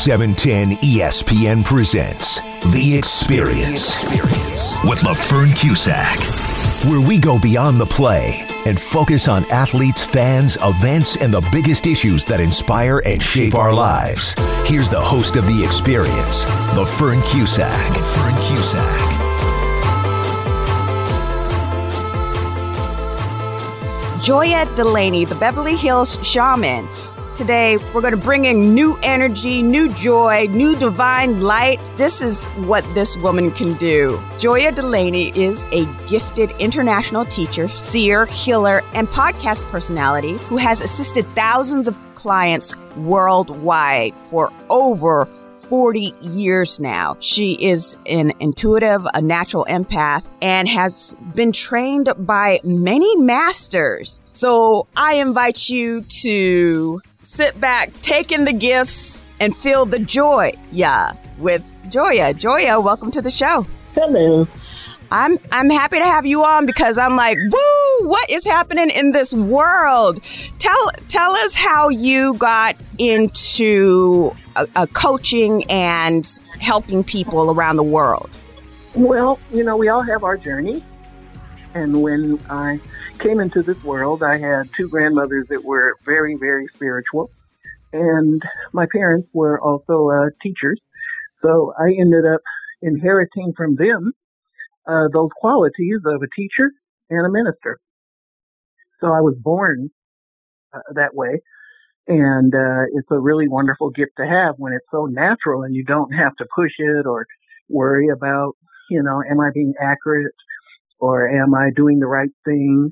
710 ESPN presents The Experience, the Experience. with LaFern Cusack, where we go beyond the play and focus on athletes, fans, events, and the biggest issues that inspire and shape our lives. Here's the host of The Experience, LaFern Cusack. LaFern Cusack. Joya Delaney, the Beverly Hills Shaman. Today, we're going to bring in new energy, new joy, new divine light. This is what this woman can do. Joya Delaney is a gifted international teacher, seer, healer, and podcast personality who has assisted thousands of clients worldwide for over 40 years now. She is an intuitive, a natural empath, and has been trained by many masters. So I invite you to sit back, take in the gifts, and feel the joy. Yeah, with Joya. Joya, welcome to the show. Hello. I'm I'm happy to have you on because I'm like, woo, what is happening in this world? Tell tell us how you got into a, a coaching and helping people around the world. Well, you know, we all have our journey. And when I came into this world, I had two grandmothers that were very, very spiritual. And my parents were also uh, teachers. So I ended up inheriting from them uh, those qualities of a teacher and a minister. So I was born uh, that way. And uh, it's a really wonderful gift to have when it's so natural and you don't have to push it or worry about, you know, am I being accurate or am I doing the right thing?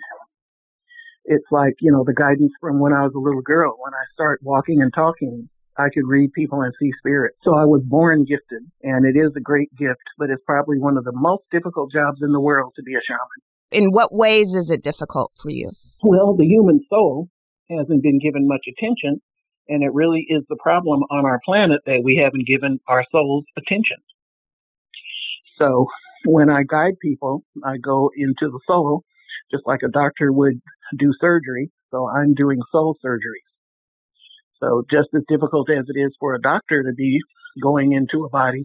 It's like, you know, the guidance from when I was a little girl. When I start walking and talking, I could read people and see spirit. So I was born gifted and it is a great gift, but it's probably one of the most difficult jobs in the world to be a shaman. In what ways is it difficult for you? Well, the human soul hasn't been given much attention. And it really is the problem on our planet that we haven't given our souls attention. So when I guide people, I go into the soul, just like a doctor would do surgery. So I'm doing soul surgery. So just as difficult as it is for a doctor to be going into a body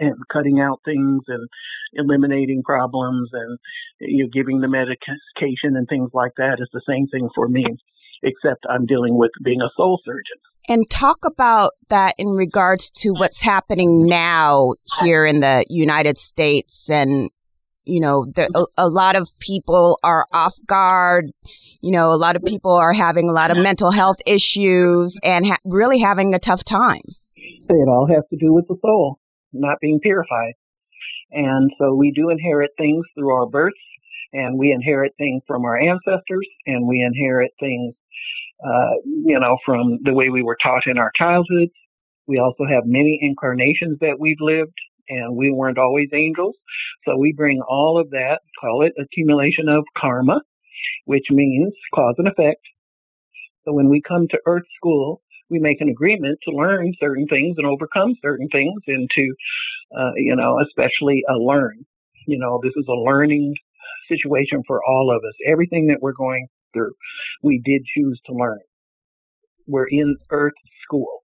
and cutting out things and eliminating problems and you know, giving the medication and things like that is the same thing for me except I'm dealing with being a soul surgeon. And talk about that in regards to what's happening now here in the United States. And, you know, there, a, a, lot of people are off guard. You know, a lot of people are having a lot of mental health issues and ha- really having a tough time. It all has to do with the soul not being purified. And so we do inherit things through our births and we inherit things from our ancestors and we inherit things uh, you know, from the way we were taught in our childhoods. We also have many incarnations that we've lived, and we weren't always angels. So we bring all of that, call it accumulation of karma, which means cause and effect. So when we come to Earth School, we make an agreement to learn certain things and overcome certain things and to, uh, you know, especially a learn. You know, this is a learning situation for all of us. Everything that we're going through. We did choose to learn. We're in Earth school.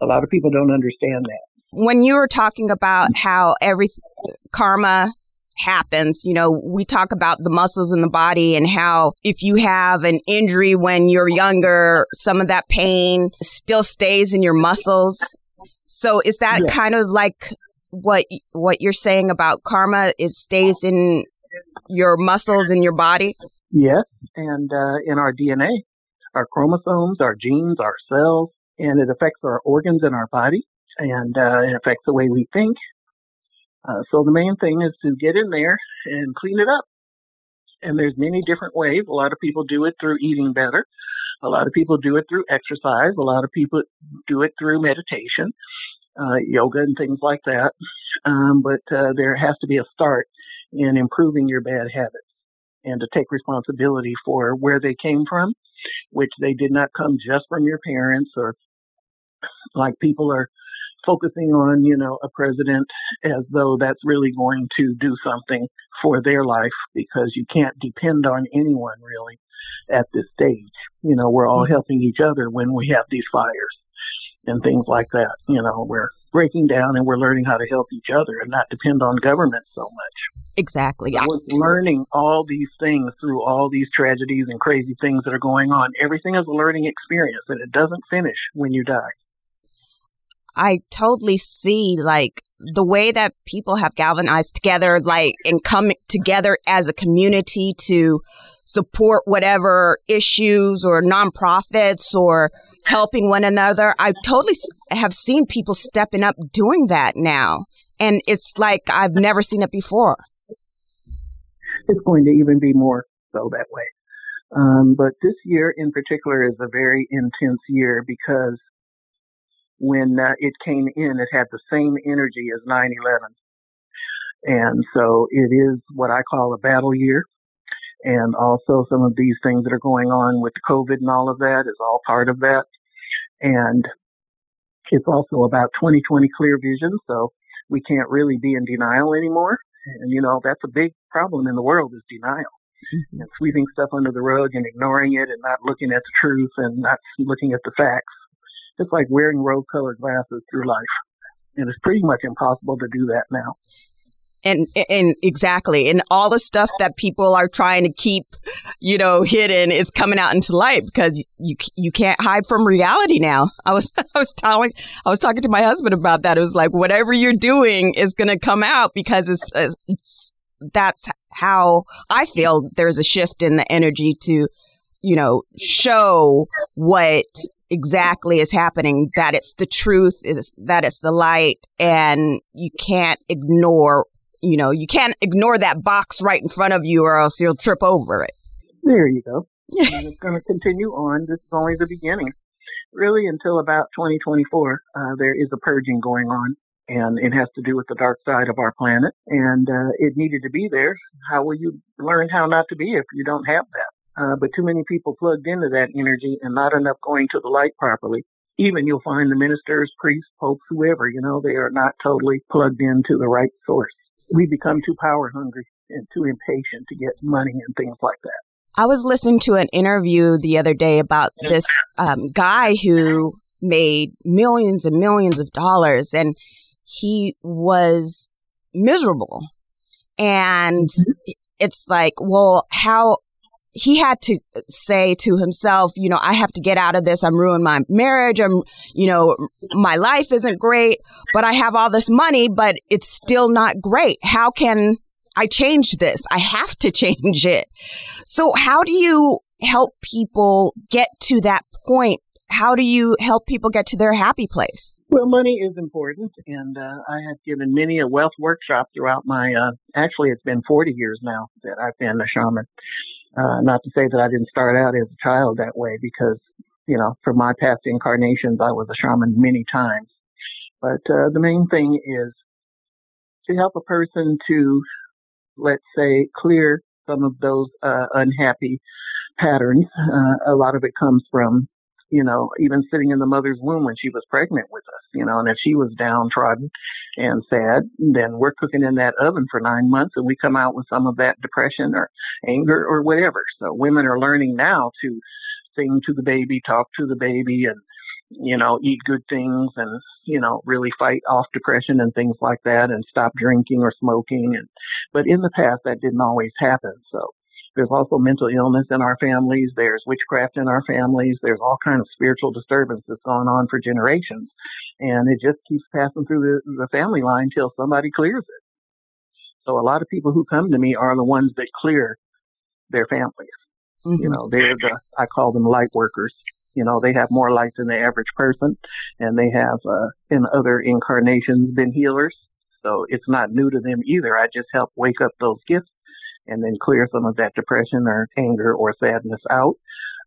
A lot of people don't understand that. When you were talking about how every karma happens, you know, we talk about the muscles in the body and how if you have an injury when you're younger, some of that pain still stays in your muscles. So is that yeah. kind of like what what you're saying about karma? It stays in your muscles in your body? Yes, and uh, in our DNA, our chromosomes, our genes, our cells, and it affects our organs in our body, and uh, it affects the way we think. Uh, so the main thing is to get in there and clean it up. And there's many different ways. A lot of people do it through eating better. A lot of people do it through exercise. A lot of people do it through meditation, uh, yoga, and things like that. Um, but uh, there has to be a start in improving your bad habits and to take responsibility for where they came from, which they did not come just from your parents or like people are focusing on, you know, a president as though that's really going to do something for their life because you can't depend on anyone really at this stage. You know, we're all mm-hmm. helping each other when we have these fires. And things like that. You know, we're breaking down and we're learning how to help each other and not depend on government so much. Exactly. We're learning all these things through all these tragedies and crazy things that are going on. Everything is a learning experience and it doesn't finish when you die. I totally see like the way that people have galvanized together, like and come together as a community to support whatever issues or nonprofits or helping one another. I totally have seen people stepping up doing that now. And it's like I've never seen it before. It's going to even be more so that way. Um, but this year in particular is a very intense year because when uh, it came in, it had the same energy as 9 11. And so it is what I call a battle year. And also some of these things that are going on with COVID and all of that is all part of that. And it's also about 2020 clear vision. So we can't really be in denial anymore. And you know, that's a big problem in the world is denial. Mm-hmm. And sweeping stuff under the rug and ignoring it and not looking at the truth and not looking at the facts. It's like wearing rose colored glasses through life. And it's pretty much impossible to do that now. And, and exactly. And all the stuff that people are trying to keep, you know, hidden is coming out into light because you, you can't hide from reality now. I was, I was telling, I was talking to my husband about that. It was like, whatever you're doing is going to come out because it's, it's, that's how I feel there's a shift in the energy to, you know, show what exactly is happening, that it's the truth, is that it's the light, and you can't ignore, you know, you can't ignore that box right in front of you or else you'll trip over it. There you go. and it's going to continue on. This is only the beginning. Really, until about 2024, uh, there is a purging going on, and it has to do with the dark side of our planet. And uh, it needed to be there. How will you learn how not to be if you don't have that? Uh, but too many people plugged into that energy and not enough going to the light properly. Even you'll find the ministers, priests, popes, whoever, you know, they are not totally plugged into the right source. We become too power hungry and too impatient to get money and things like that. I was listening to an interview the other day about this um, guy who made millions and millions of dollars and he was miserable. And mm-hmm. it's like, well, how he had to say to himself, you know, I have to get out of this. I'm ruining my marriage. I'm, you know, my life isn't great, but I have all this money, but it's still not great. How can I change this? I have to change it. So how do you help people get to that point? How do you help people get to their happy place? Well, money is important, and uh, I have given many a wealth workshop throughout my. Uh, actually, it's been 40 years now that I've been a shaman, uh, not to say that I didn't start out as a child that way because, you know, for my past incarnations, I was a shaman many times. But uh, the main thing is to help a person to, let's say, clear some of those uh, unhappy patterns. Uh, a lot of it comes from you know, even sitting in the mother's womb when she was pregnant with us, you know, and if she was downtrodden and sad, then we're cooking in that oven for nine months and we come out with some of that depression or anger or whatever. So women are learning now to sing to the baby, talk to the baby and, you know, eat good things and, you know, really fight off depression and things like that and stop drinking or smoking. And, but in the past that didn't always happen. So, there's also mental illness in our families. There's witchcraft in our families. There's all kind of spiritual disturbance that's gone on for generations. And it just keeps passing through the, the family line till somebody clears it. So a lot of people who come to me are the ones that clear their families. Mm-hmm. You know, they're the, I call them light workers. You know, they have more light than the average person and they have, uh, in other incarnations been healers. So it's not new to them either. I just help wake up those gifts and then clear some of that depression or anger or sadness out.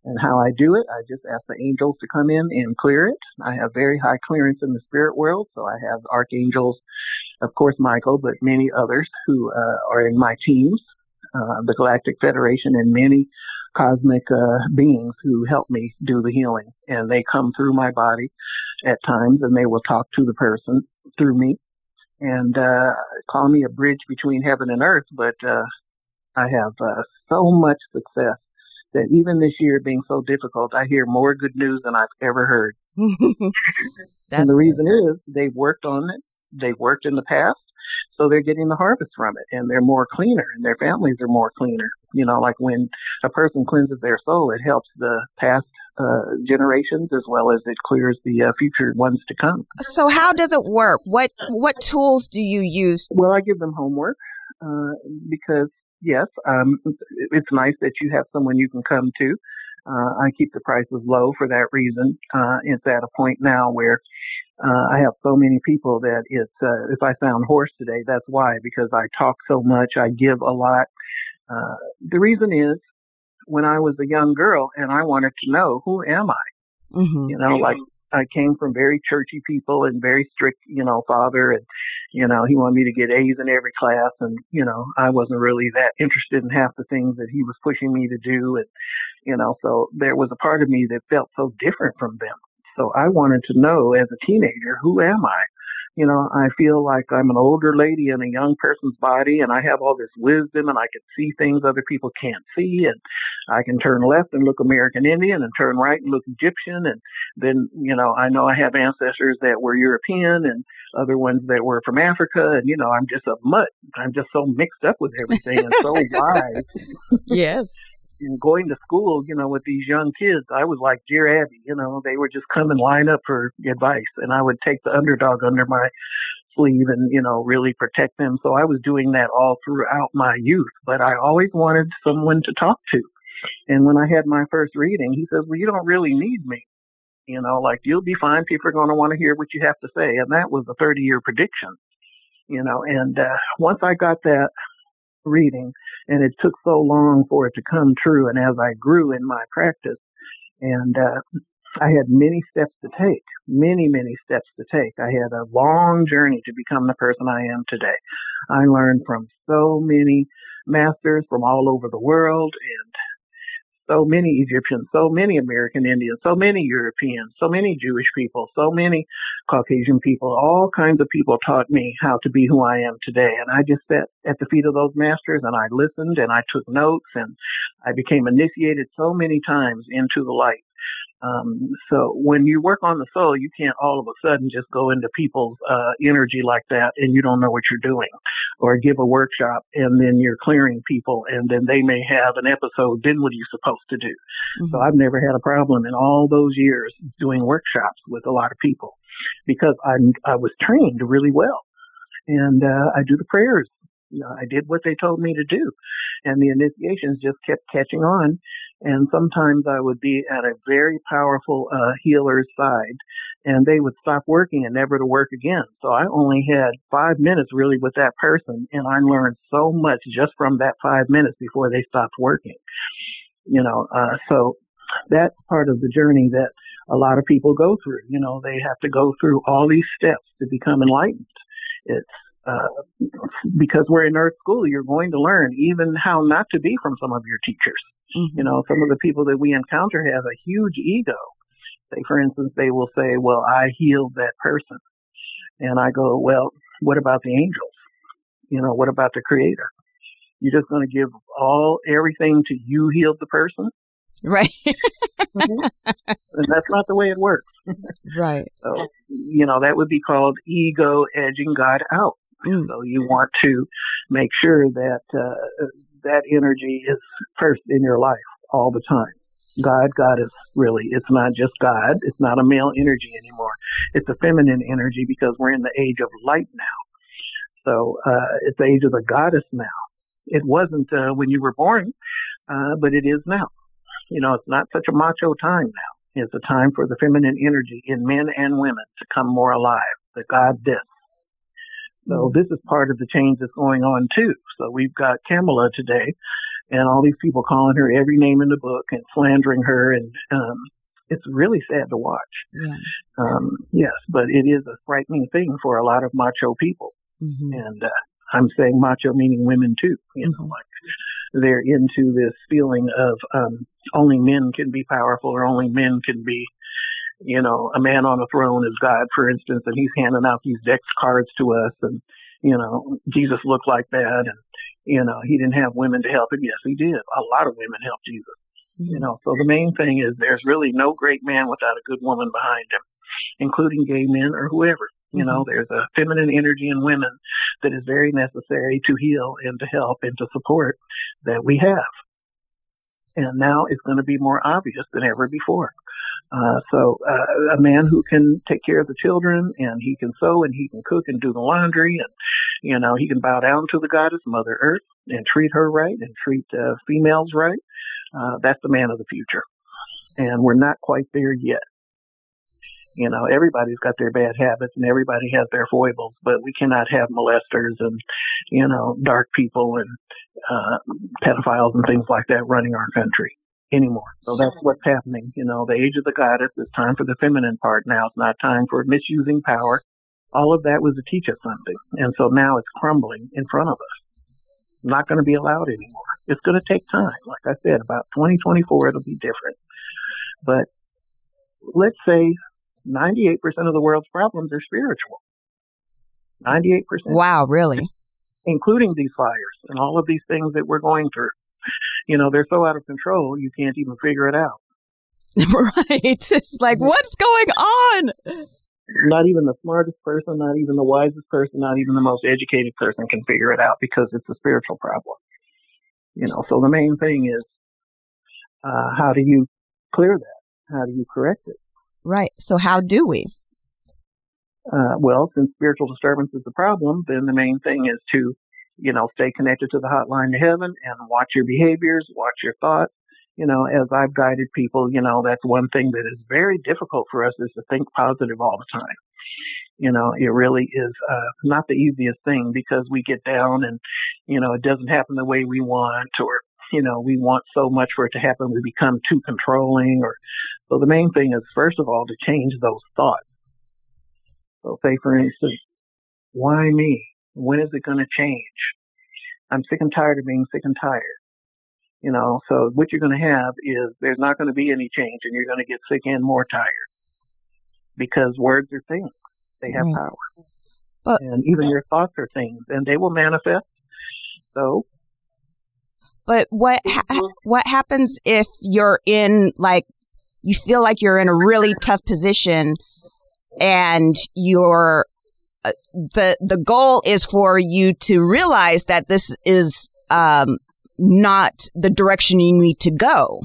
And how I do it, I just ask the angels to come in and clear it. I have very high clearance in the spirit world, so I have archangels, of course Michael, but many others who uh, are in my teams, uh, the Galactic Federation, and many cosmic uh, beings who help me do the healing. And they come through my body at times, and they will talk to the person through me and uh, call me a bridge between heaven and earth. But uh, I have uh, so much success that even this year being so difficult, I hear more good news than I've ever heard. and the reason is they've worked on it. They've worked in the past. So they're getting the harvest from it and they're more cleaner and their families are more cleaner. You know, like when a person cleanses their soul, it helps the past uh, generations as well as it clears the uh, future ones to come. So how does it work? What what tools do you use? Well, I give them homework uh, because yes, um, it's nice that you have someone you can come to. Uh, I keep the prices low for that reason. Uh, it's at a point now where uh, I have so many people that it's uh, if I sound hoarse today, that's why because I talk so much, I give a lot. Uh, the reason is when I was a young girl and I wanted to know who am I. Mm-hmm. You know, like I came from very churchy people and very strict, you know, father and, you know, he wanted me to get A's in every class and, you know, I wasn't really that interested in half the things that he was pushing me to do. And, you know, so there was a part of me that felt so different from them. So I wanted to know as a teenager, who am I? You know, I feel like I'm an older lady in a young person's body and I have all this wisdom and I can see things other people can't see and I can turn left and look American Indian and turn right and look Egyptian and then, you know, I know I have ancestors that were European and other ones that were from Africa and, you know, I'm just a mutt. I'm just so mixed up with everything and so wise. yes and going to school, you know, with these young kids, I was like Dear Abby, you know, they would just come and line up for advice and I would take the underdog under my sleeve and, you know, really protect them. So I was doing that all throughout my youth, but I always wanted someone to talk to. And when I had my first reading, he says, well, you don't really need me. You know, like you'll be fine. People are going to want to hear what you have to say. And that was a 30 year prediction, you know, and, uh, once I got that reading, and it took so long for it to come true. And as I grew in my practice, and uh, I had many steps to take, many, many steps to take. I had a long journey to become the person I am today. I learned from so many masters from all over the world and so many Egyptians, so many American Indians, so many Europeans, so many Jewish people, so many Caucasian people, all kinds of people taught me how to be who I am today. And I just sat at the feet of those masters and I listened and I took notes and I became initiated so many times into the light. Um, so when you work on the soul, you can't all of a sudden just go into people's uh, energy like that and you don't know what you're doing, or give a workshop and then you're clearing people and then they may have an episode. Then what are you supposed to do? Mm-hmm. So I've never had a problem in all those years doing workshops with a lot of people because I'm I was trained really well, and uh, I do the prayers I did what they told me to do. And the initiations just kept catching on. And sometimes I would be at a very powerful uh, healer's side and they would stop working and never to work again. So I only had five minutes really with that person and I learned so much just from that five minutes before they stopped working. You know, uh, so that's part of the journey that a lot of people go through. You know, they have to go through all these steps to become enlightened. It's uh, because we're in earth school, you're going to learn even how not to be from some of your teachers. Mm-hmm. You know, some of the people that we encounter have a huge ego. Say, for instance, they will say, well, I healed that person. And I go, well, what about the angels? You know, what about the creator? You're just going to give all, everything to you healed the person? Right. mm-hmm. And that's not the way it works. right. So, you know, that would be called ego edging God out. Mm. So you want to make sure that uh, that energy is first in your life all the time. God, God is really, it's not just God. It's not a male energy anymore. It's a feminine energy because we're in the age of light now. So, uh, it's the age of the goddess now. It wasn't, uh, when you were born, uh, but it is now. You know, it's not such a macho time now. It's a time for the feminine energy in men and women to come more alive. The God this, so this is part of the change that's going on too. So we've got Kamala today and all these people calling her every name in the book and slandering her and, um, it's really sad to watch. Yeah. Um, yes, but it is a frightening thing for a lot of macho people. Mm-hmm. And, uh, I'm saying macho meaning women too, you know, mm-hmm. like they're into this feeling of, um, only men can be powerful or only men can be you know, a man on a throne is God, for instance, and he's handing out these deck cards to us and, you know, Jesus looked like that and, you know, he didn't have women to help him. Yes, he did. A lot of women helped Jesus. You know, so the main thing is there's really no great man without a good woman behind him, including gay men or whoever. You know, mm-hmm. there's a feminine energy in women that is very necessary to heal and to help and to support that we have. And now it's going to be more obvious than ever before. Uh, so uh, a man who can take care of the children and he can sew and he can cook and do the laundry and you know he can bow down to the goddess Mother Earth and treat her right and treat uh, females right. Uh, that's the man of the future, and we're not quite there yet. You know, everybody's got their bad habits and everybody has their foibles, but we cannot have molesters and, you know, dark people and uh, pedophiles and things like that running our country anymore. So that's what's happening. You know, the age of the goddess. It's time for the feminine part now. It's not time for misusing power. All of that was to teach us something. And so now it's crumbling in front of us. Not going to be allowed anymore. It's going to take time. Like I said, about 2024, it'll be different. But let's say 98% of the world's problems are spiritual. 98%. Wow, really? Including these fires and all of these things that we're going through. You know, they're so out of control, you can't even figure it out. right. It's like, what's going on? Not even the smartest person, not even the wisest person, not even the most educated person can figure it out because it's a spiritual problem. You know, so the main thing is, uh, how do you clear that? How do you correct it? Right. So how do we? Uh, well, since spiritual disturbance is the problem, then the main thing is to, you know, stay connected to the hotline to heaven and watch your behaviors, watch your thoughts. You know, as I've guided people, you know, that's one thing that is very difficult for us is to think positive all the time. You know, it really is uh, not the easiest thing because we get down and, you know, it doesn't happen the way we want or you know, we want so much for it to happen, we become too controlling or, so the main thing is, first of all, to change those thoughts. So say for instance, why me? When is it going to change? I'm sick and tired of being sick and tired. You know, so what you're going to have is there's not going to be any change and you're going to get sick and more tired because words are things. They have right. power. But, and even your thoughts are things and they will manifest. So but what ha- what happens if you're in like you feel like you're in a really tough position and you're the the goal is for you to realize that this is um, not the direction you need to go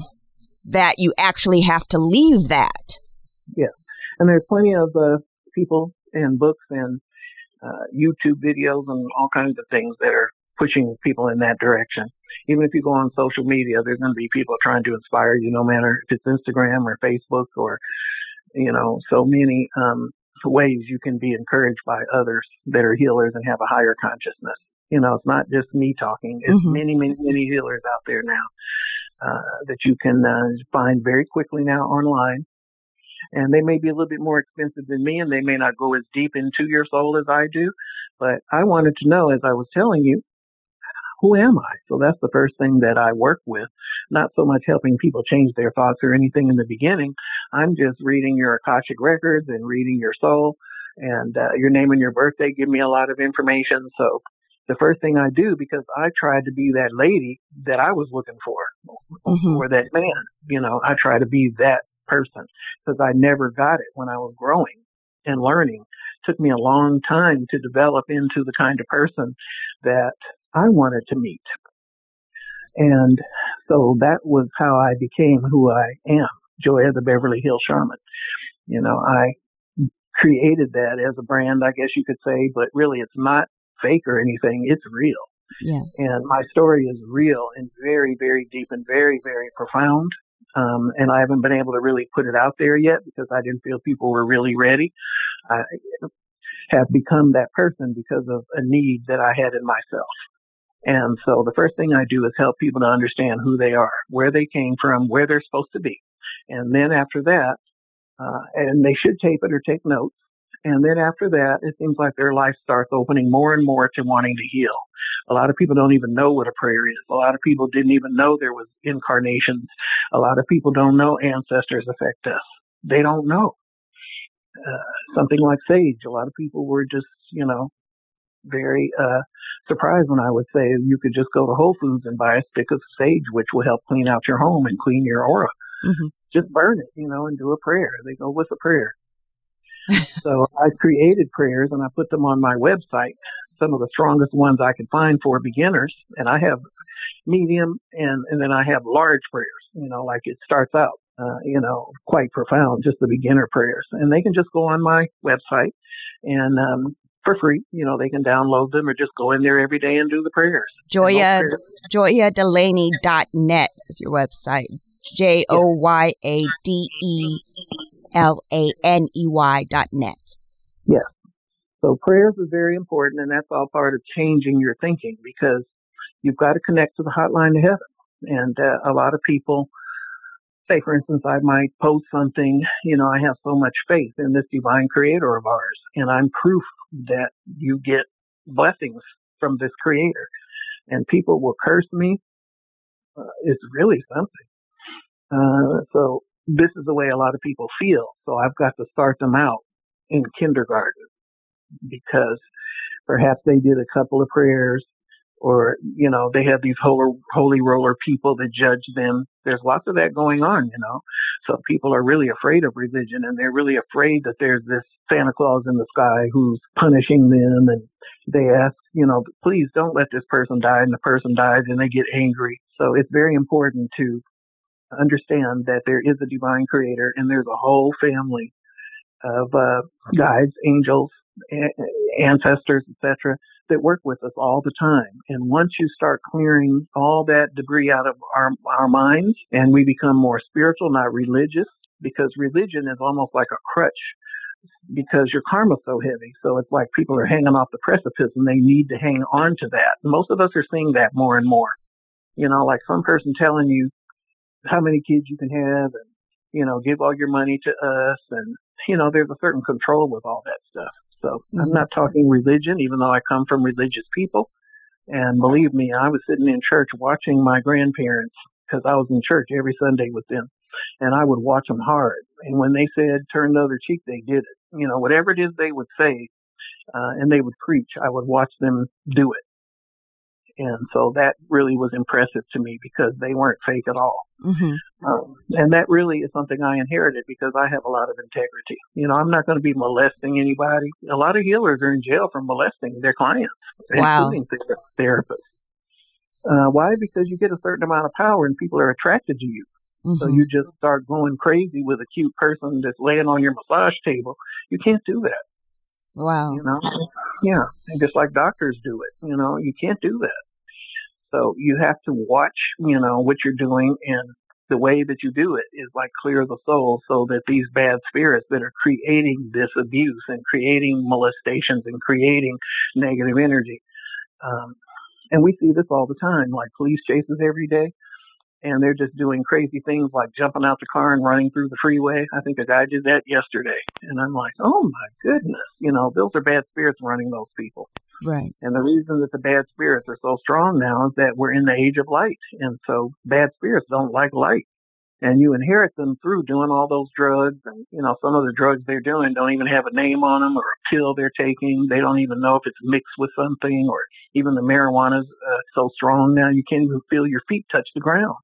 that you actually have to leave that yeah and there's plenty of uh, people and books and uh, youtube videos and all kinds of things that are pushing people in that direction. Even if you go on social media, there's going to be people trying to inspire you, no matter if it's Instagram or Facebook or, you know, so many um, ways you can be encouraged by others that are healers and have a higher consciousness. You know, it's not just me talking. It's mm-hmm. many, many, many healers out there now uh, that you can uh, find very quickly now online and they may be a little bit more expensive than me and they may not go as deep into your soul as I do. But I wanted to know, as I was telling you, who am I? So that's the first thing that I work with. Not so much helping people change their thoughts or anything in the beginning. I'm just reading your Akashic records and reading your soul and uh, your name and your birthday give me a lot of information. So the first thing I do, because I tried to be that lady that I was looking for, mm-hmm. or that man, you know, I try to be that person because I never got it when I was growing and learning. It took me a long time to develop into the kind of person that I wanted to meet. And so that was how I became who I am, Joya the Beverly Hills Shaman. You know, I created that as a brand, I guess you could say, but really it's not fake or anything. It's real. Yeah. And my story is real and very, very deep and very, very profound. Um, and I haven't been able to really put it out there yet because I didn't feel people were really ready. I have become that person because of a need that I had in myself. And so the first thing I do is help people to understand who they are, where they came from, where they're supposed to be. And then after that, uh, and they should tape it or take notes. And then after that, it seems like their life starts opening more and more to wanting to heal. A lot of people don't even know what a prayer is. A lot of people didn't even know there was incarnations. A lot of people don't know ancestors affect us. They don't know. Uh, something like sage. A lot of people were just, you know, very uh, surprised when I would say you could just go to Whole Foods and buy a stick of sage, which will help clean out your home and clean your aura. Mm-hmm. Just burn it, you know, and do a prayer. They go with a prayer. so I created prayers and I put them on my website. Some of the strongest ones I could find for beginners, and I have medium and and then I have large prayers. You know, like it starts out, uh, you know, quite profound, just the beginner prayers, and they can just go on my website and um, for free. You know, they can download them or just go in there every day and do the prayers. Joya joyadelaney.net is your website. J O Y A D E L A N E Y dot net. Yes. So prayers is very important, and that's all part of changing your thinking because you've got to connect to the hotline to heaven. And uh, a lot of people say, for instance, I might post something, you know, I have so much faith in this divine creator of ours, and I'm proof that you get blessings from this creator. And people will curse me. Uh, it's really something. Uh, so this is the way a lot of people feel. So I've got to start them out in kindergarten because perhaps they did a couple of prayers or you know they have these holy, holy roller people that judge them. There's lots of that going on you know. So people are really afraid of religion and they're really afraid that there's this santa claus in the sky who's punishing them and they ask you know please don't let this person die and the person dies and they get angry. So it's very important to understand that there is a divine creator and there's a whole family of uh, guides angels ancestors etc that work with us all the time. And once you start clearing all that debris out of our, our minds and we become more spiritual, not religious, because religion is almost like a crutch because your karma's so heavy. So it's like people are hanging off the precipice and they need to hang on to that. Most of us are seeing that more and more. You know, like some person telling you how many kids you can have and, you know, give all your money to us. And, you know, there's a certain control with all that stuff. So mm-hmm. I'm not talking religion, even though I come from religious people. And believe me, I was sitting in church watching my grandparents because I was in church every Sunday with them. And I would watch them hard. And when they said turn the other cheek, they did it. You know, whatever it is they would say, uh, and they would preach, I would watch them do it. And so that really was impressive to me because they weren't fake at all. Mm-hmm. Um, and that really is something I inherited because I have a lot of integrity. You know, I'm not going to be molesting anybody. A lot of healers are in jail for molesting their clients, wow. including therapists. Uh, why? Because you get a certain amount of power and people are attracted to you. Mm-hmm. So you just start going crazy with a cute person that's laying on your massage table. You can't do that. Wow. You know? Yeah. And just like doctors do it, you know, you can't do that. So you have to watch, you know, what you're doing and the way that you do it is like clear the soul so that these bad spirits that are creating this abuse and creating molestations and creating negative energy. Um, and we see this all the time, like police chases every day and they're just doing crazy things like jumping out the car and running through the freeway. I think a guy did that yesterday. And I'm like, oh my goodness, you know, those are bad spirits running those people. Right. And the reason that the bad spirits are so strong now is that we're in the age of light. And so bad spirits don't like light and you inherit them through doing all those drugs. And, you know, some of the drugs they're doing don't even have a name on them or a pill they're taking. They don't even know if it's mixed with something or even the marijuana's uh, so strong now you can't even feel your feet touch the ground.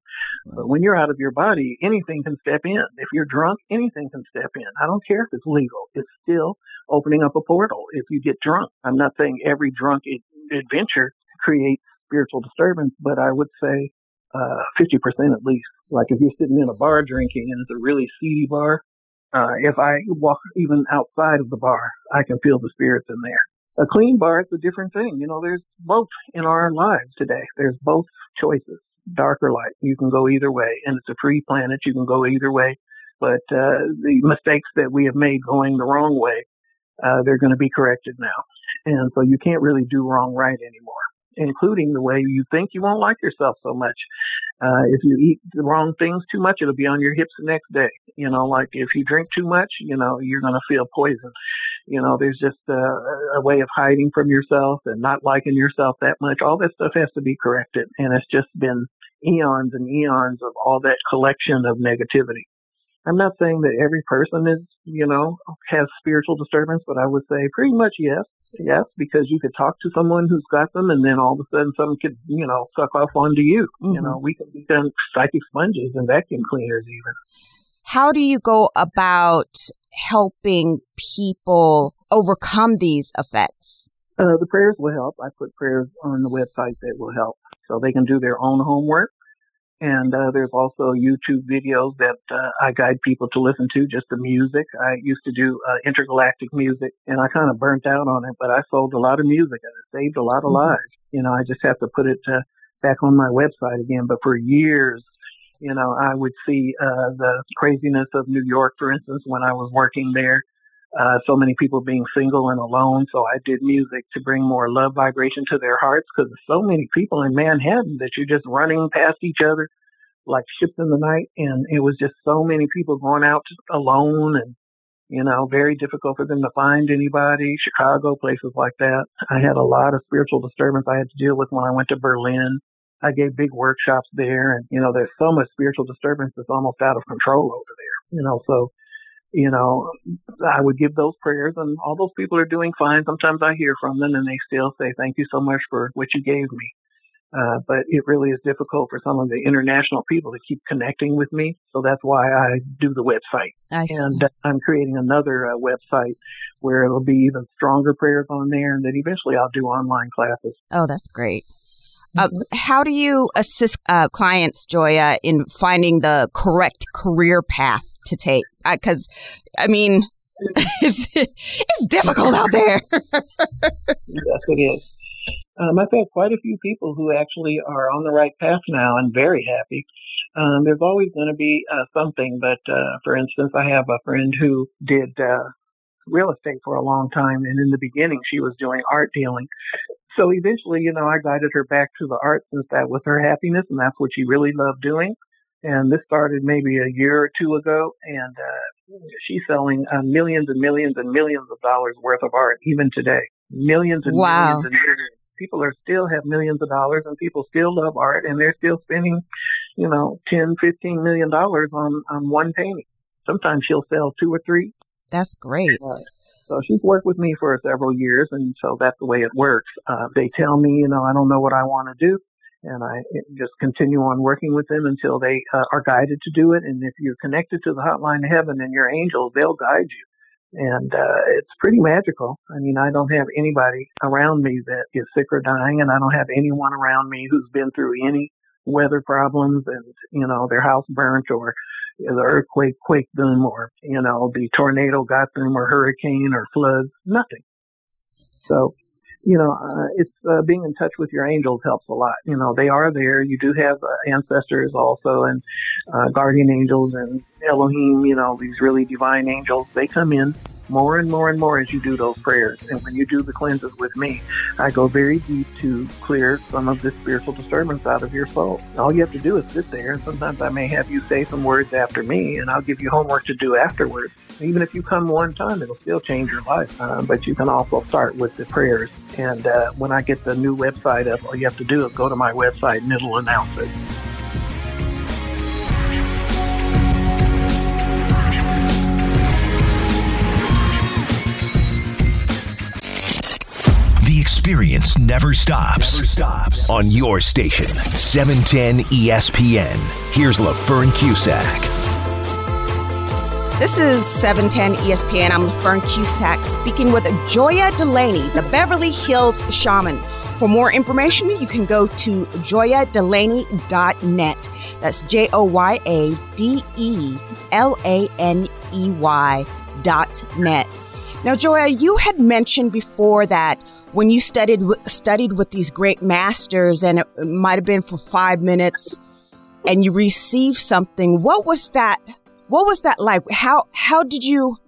But when you're out of your body, anything can step in. If you're drunk, anything can step in. I don't care if it's legal. It's still opening up a portal if you get drunk. I'm not saying every drunk adventure creates spiritual disturbance, but I would say uh, 50% at least. Like if you're sitting in a bar drinking and it's a really seedy bar, uh, if I walk even outside of the bar, I can feel the spirits in there. A clean bar, it's a different thing. You know, there's both in our lives today. There's both choices, dark or light. You can go either way, and it's a free planet. You can go either way. But uh, the mistakes that we have made going the wrong way, uh, they're going to be corrected now. And so you can't really do wrong right anymore including the way you think you won't like yourself so much. Uh, if you eat the wrong things too much, it'll be on your hips the next day. You know, like if you drink too much, you know, you're going to feel poison. You know, there's just a, a way of hiding from yourself and not liking yourself that much. All that stuff has to be corrected. And it's just been eons and eons of all that collection of negativity. I'm not saying that every person is, you know, has spiritual disturbance, but I would say pretty much yes. Yes, because you could talk to someone who's got them, and then all of a sudden, someone could, you know, suck off onto you. Mm-hmm. You know, we can become psychic sponges and vacuum cleaners, even. How do you go about helping people overcome these effects? Uh, the prayers will help. I put prayers on the website that will help, so they can do their own homework and uh, there's also YouTube videos that uh, I guide people to listen to, just the music. I used to do uh, intergalactic music, and I kind of burnt out on it, but I sold a lot of music and it saved a lot of mm-hmm. lives. You know, I just have to put it uh, back on my website again. But for years, you know, I would see uh, the craziness of New York, for instance, when I was working there. Uh, so many people being single and alone. So I did music to bring more love vibration to their hearts because there's so many people in Manhattan that you're just running past each other like ships in the night. And it was just so many people going out alone and, you know, very difficult for them to find anybody. Chicago, places like that. I had a lot of spiritual disturbance I had to deal with when I went to Berlin. I gave big workshops there and, you know, there's so much spiritual disturbance that's almost out of control over there, you know, so you know, I would give those prayers and all those people are doing fine. Sometimes I hear from them and they still say, thank you so much for what you gave me. Uh, but it really is difficult for some of the international people to keep connecting with me. So that's why I do the website. And uh, I'm creating another uh, website where it'll be even stronger prayers on there and then eventually I'll do online classes. Oh, that's great. Uh, mm-hmm. how do you assist uh, clients, Joya, in finding the correct career path to take because uh, I mean it's it's difficult out there. yes, it is. Um, I've had quite a few people who actually are on the right path now and very happy. Um, there's always going to be uh, something, but uh, for instance, I have a friend who did uh, real estate for a long time, and in the beginning, she was doing art dealing. So eventually, you know, I guided her back to the art since that was her happiness, and that's what she really loved doing. And this started maybe a year or two ago, and uh, she's selling uh, millions and millions and millions of dollars worth of art even today. Millions and wow. millions and millions. People are still have millions of dollars, and people still love art, and they're still spending, you know, ten, fifteen million dollars on on one painting. Sometimes she'll sell two or three. That's great. Uh, so she's worked with me for several years, and so that's the way it works. Uh, they tell me, you know, I don't know what I want to do and I just continue on working with them until they uh, are guided to do it. And if you're connected to the hotline of heaven and your angels, they'll guide you. And uh, it's pretty magical. I mean, I don't have anybody around me that is sick or dying, and I don't have anyone around me who's been through any weather problems and, you know, their house burnt or the earthquake quaked them or, you know, the tornado got them or hurricane or floods. Nothing. So you know, uh, it's uh, being in touch with your angels helps a lot. You know, they are there. You do have uh, ancestors also, and uh, guardian angels and Elohim. You know, these really divine angels. They come in more and more and more as you do those prayers. And when you do the cleanses with me, I go very deep to clear some of this spiritual disturbance out of your soul. All you have to do is sit there, and sometimes I may have you say some words after me, and I'll give you homework to do afterwards. Even if you come one time, it'll still change your life. Uh, but you can also start with the prayers. And uh, when I get the new website up, all you have to do is go to my website and it'll announce it. The experience never stops. Never stops. On your station, 710 ESPN. Here's LaFern Cusack. This is 710 ESPN. I'm LaFern Cusack speaking with Joya Delaney, the Beverly Hills Shaman. For more information, you can go to joyadelaney.net. That's J O Y A D E L A N E Y dot net. Now, Joya, you had mentioned before that when you studied studied with these great masters, and it might have been for five minutes, and you received something. What was that? What was that like? How how did you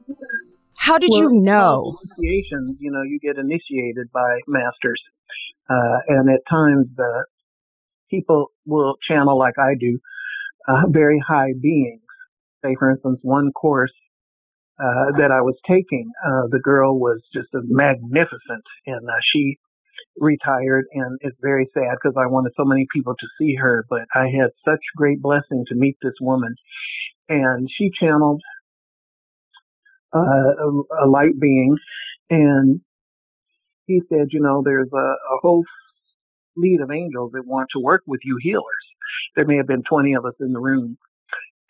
how did well, you know? Initiation, you know, you get initiated by masters, uh, and at times the people will channel like I do, uh, very high beings. Say, for instance, one course uh, that I was taking. Uh, the girl was just magnificent, and uh, she retired, and it's very sad because I wanted so many people to see her. But I had such great blessing to meet this woman, and she channeled uh, a, a light being, and he said, you know, there's a, a whole fleet of angels that want to work with you healers. There may have been 20 of us in the room.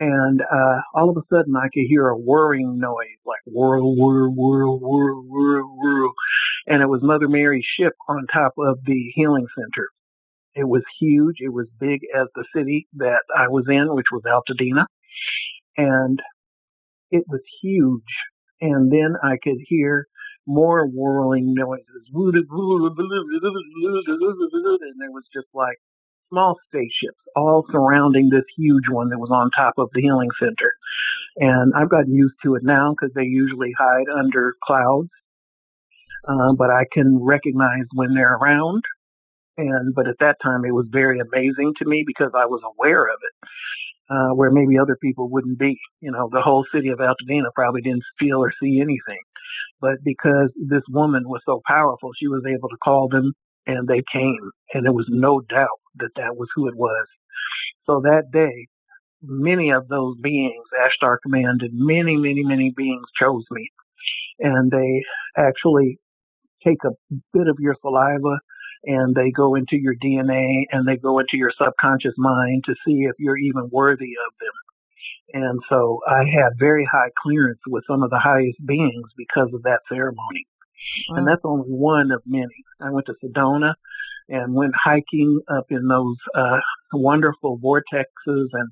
And uh, all of a sudden, I could hear a whirring noise, like whirl, whirl, whirl, whirl, whirl, whirl. And it was Mother Mary's ship on top of the healing center. It was huge. It was big as the city that I was in, which was Altadena. And it was huge. And then I could hear more whirling noises. And there was just like small spaceships all surrounding this huge one that was on top of the healing center. And I've gotten used to it now because they usually hide under clouds. Uh, but I can recognize when they're around. And, but at that time it was very amazing to me because I was aware of it. Uh, where maybe other people wouldn't be. You know, the whole city of Altadena probably didn't feel or see anything. But because this woman was so powerful, she was able to call them and they came. And there was no doubt that that was who it was. So that day, many of those beings, Ashtar commanded, many, many, many beings chose me. And they actually take a bit of your saliva and they go into your DNA and they go into your subconscious mind to see if you're even worthy of them. And so I had very high clearance with some of the highest beings because of that ceremony. Wow. And that's only one of many. I went to Sedona and went hiking up in those uh, wonderful vortexes and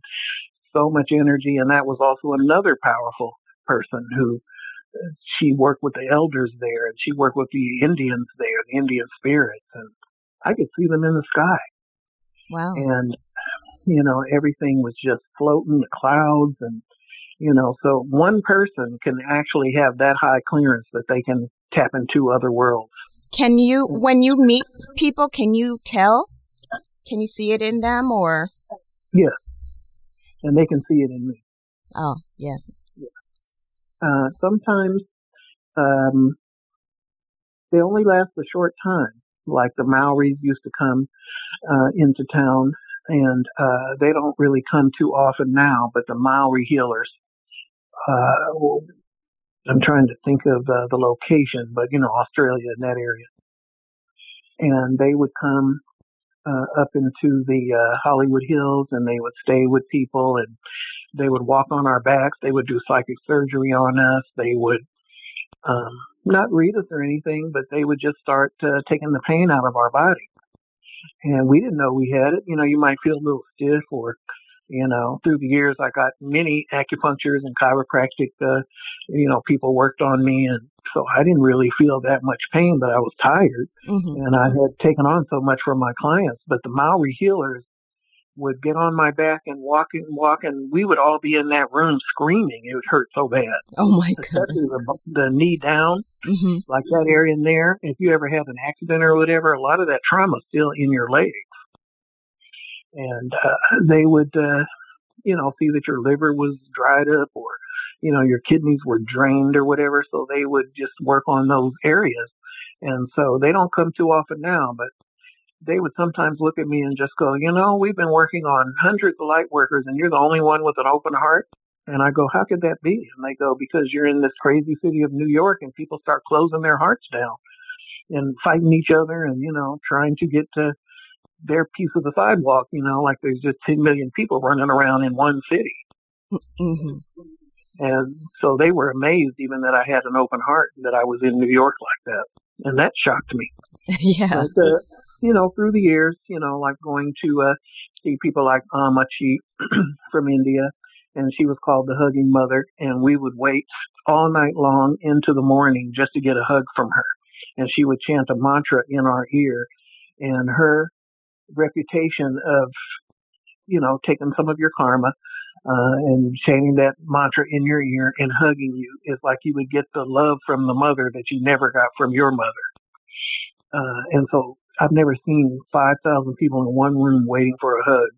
so much energy. And that was also another powerful person who she worked with the elders there and she worked with the Indians there, the Indian spirits. And I could see them in the sky. Wow. And, you know, everything was just floating, the clouds and, you know, so one person can actually have that high clearance that they can tap into other worlds. Can you, when you meet people, can you tell? Can you see it in them or? Yes. And they can see it in me. Oh, yeah. Uh, sometimes, um, they only last a short time like the Maoris used to come uh, into town, and uh, they don't really come too often now. But the Maori healers, uh, I'm trying to think of uh, the location, but you know, Australia in that area, and they would come uh, up into the uh, Hollywood Hills, and they would stay with people, and they would walk on our backs. They would do psychic surgery on us. They would um, not read us or anything, but they would just start uh, taking the pain out of our body. And we didn't know we had it. You know, you might feel a little stiff or, you know, through the years I got many acupunctures and chiropractic, uh, you know, people worked on me. And so I didn't really feel that much pain, but I was tired mm-hmm. and I had taken on so much from my clients. But the Maori healers, would get on my back and walk and walk, and we would all be in that room screaming. It would hurt so bad. Oh my god! The, the, knee down, mm-hmm. like that area in there. If you ever have an accident or whatever, a lot of that trauma is still in your legs. And uh, they would, uh, you know, see that your liver was dried up or, you know, your kidneys were drained or whatever. So they would just work on those areas. And so they don't come too often now, but they would sometimes look at me and just go, you know, we've been working on hundreds of light workers and you're the only one with an open heart. And I go, how could that be? And they go, because you're in this crazy city of New York and people start closing their hearts down and fighting each other and, you know, trying to get to their piece of the sidewalk, you know, like there's just 10 million people running around in one city. Mm-hmm. And so they were amazed even that I had an open heart, that I was in New York like that. And that shocked me. yeah. But, uh, you know, through the years, you know, like going to uh, see people like Ammachi from India, and she was called the Hugging Mother, and we would wait all night long into the morning just to get a hug from her, and she would chant a mantra in our ear, and her reputation of, you know, taking some of your karma. Uh, and chanting that mantra in your ear and hugging you is like you would get the love from the mother that you never got from your mother. Uh, and so I've never seen 5,000 people in one room waiting for a hug.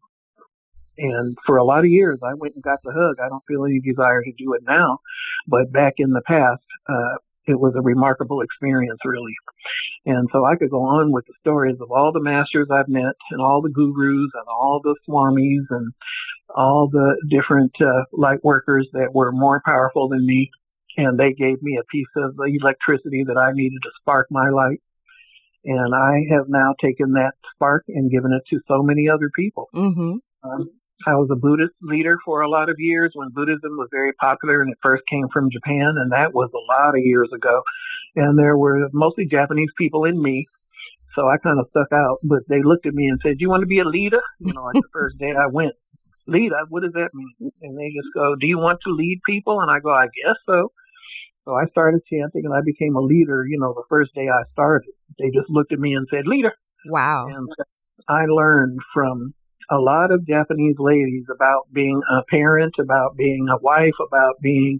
And for a lot of years, I went and got the hug. I don't feel any desire to do it now, but back in the past, uh, it was a remarkable experience, really. And so I could go on with the stories of all the masters I've met and all the gurus and all the swamis and all the different uh, light workers that were more powerful than me. And they gave me a piece of the electricity that I needed to spark my light And I have now taken that spark and given it to so many other people. Mm-hmm. Um, I was a Buddhist leader for a lot of years when Buddhism was very popular and it first came from Japan, and that was a lot of years ago. And there were mostly Japanese people in me, so I kind of stuck out. But they looked at me and said, "Do you want to be a leader?" You know, like the first day I went, "Leader? What does that mean?" And they just go, "Do you want to lead people?" And I go, "I guess so." So I started chanting, and I became a leader. You know, the first day I started, they just looked at me and said, "Leader." Wow. And I learned from a lot of Japanese ladies about being a parent, about being a wife, about being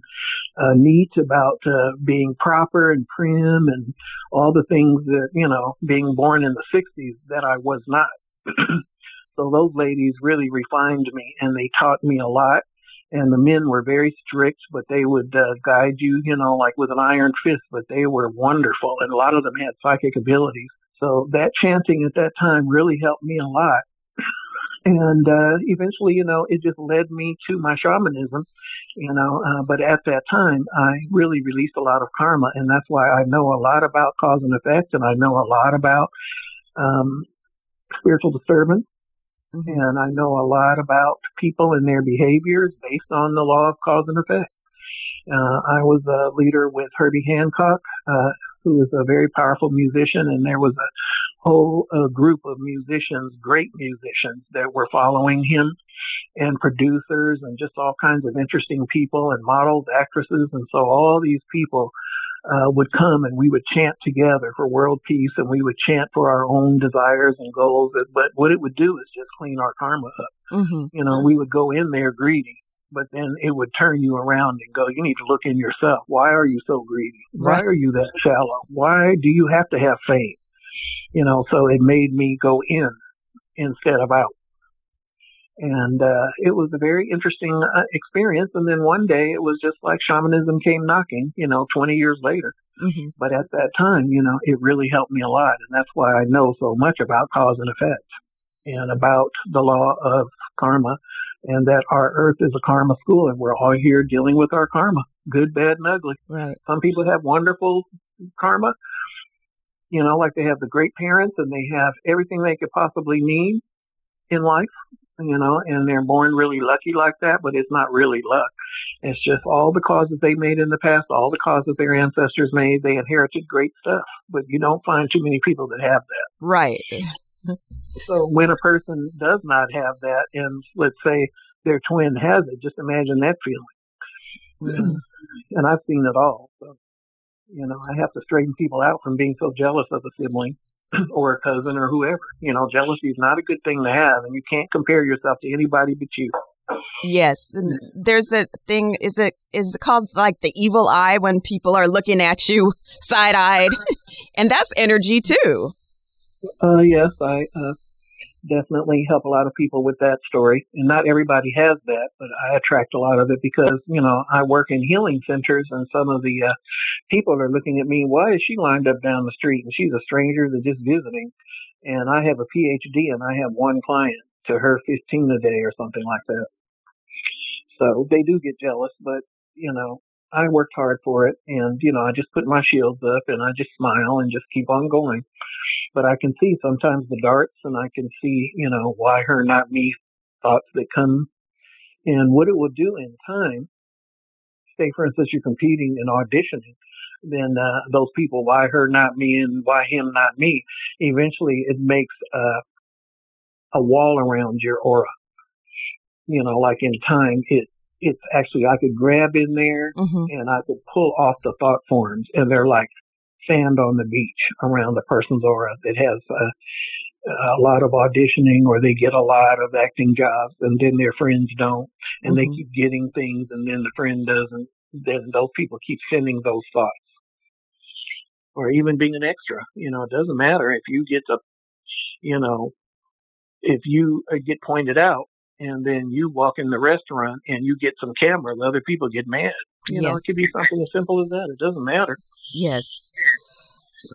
uh, neat, about uh, being proper and prim, and all the things that you know, being born in the '60s that I was not. so those ladies really refined me, and they taught me a lot. And the men were very strict, but they would uh, guide you, you know, like with an iron fist. But they were wonderful, and a lot of them had psychic abilities. So that chanting at that time really helped me a lot and uh, eventually, you know, it just led me to my shamanism, you know. Uh, but at that time, I really released a lot of karma, and that's why I know a lot about cause and effect, and I know a lot about um, spiritual disturbance, mm-hmm. and I know a lot about people and their behaviors based on the law of cause and effect. Uh, I was a leader with Herbie Hancock, uh, who was a very powerful musician, and there was a whole uh, group of musicians, great musicians that were following him and producers and just all kinds of interesting people and models, actresses. And so all these people uh, would come and we would chant together for world peace and we would chant for our own desires and goals. But what it would do is just clean our karma up. Mm-hmm. You know, we would go in there greedy but then it would turn you around and go, you need to look in yourself. Why are you so greedy? Why are you that shallow? Why do you have to have fame? You know, so it made me go in instead of out. And uh, it was a very interesting uh, experience. And then one day it was just like shamanism came knocking, you know, 20 years later. Mm-hmm. But at that time, you know, it really helped me a lot. And that's why I know so much about cause and effect and about the law of karma and that our earth is a karma school and we're all here dealing with our karma, good, bad, and ugly. Right. Some people have wonderful karma you know, like they have the great parents and they have everything they could possibly need in life, you know, and they're born really lucky like that, but it's not really luck. It's just all the causes they made in the past, all the causes their ancestors made. They inherited great stuff, but you don't find too many people that have that. Right. so when a person does not have that, and let's say their twin has it, just imagine that feeling. Mm-hmm. And I've seen it all. So you know, I have to straighten people out from being so jealous of a sibling or a cousin or whoever. You know, jealousy is not a good thing to have, and you can't compare yourself to anybody but you. Yes, and there's the thing. Is it is it called like the evil eye when people are looking at you side eyed, and that's energy too. Uh, yes, I uh, definitely help a lot of people with that story. And not everybody has that, but I attract a lot of it because, you know, I work in healing centers and some of the uh, people are looking at me, why is she lined up down the street and she's a stranger that's just visiting? And I have a PhD and I have one client to her 15 a day or something like that. So they do get jealous, but, you know, I worked hard for it and, you know, I just put my shields up and I just smile and just keep on going but I can see sometimes the darts and I can see, you know, why her, not me thoughts that come and what it will do in time. Say, for instance, you're competing and auditioning, then uh, those people, why her, not me, and why him, not me. Eventually, it makes uh, a wall around your aura. You know, like in time, it it's actually I could grab in there mm-hmm. and I could pull off the thought forms, and they're like sand on the beach around a person's aura that has a, a lot of auditioning or they get a lot of acting jobs and then their friends don't and mm-hmm. they keep getting things and then the friend doesn't then those people keep sending those thoughts or even being an extra you know it doesn't matter if you get to you know if you uh, get pointed out and then you walk in the restaurant and you get some camera, the other people get mad. You yeah. know, it could be something as simple as that. It doesn't matter. Yes.